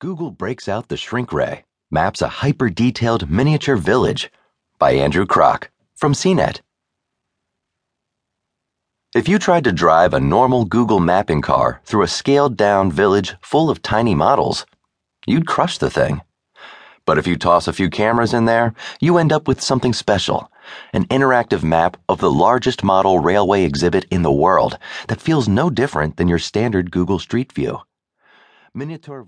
Google breaks out the shrink ray, maps a hyper detailed miniature village by Andrew Krok from CNET. If you tried to drive a normal Google mapping car through a scaled down village full of tiny models, you'd crush the thing. But if you toss a few cameras in there, you end up with something special an interactive map of the largest model railway exhibit in the world that feels no different than your standard Google Street View. Miniature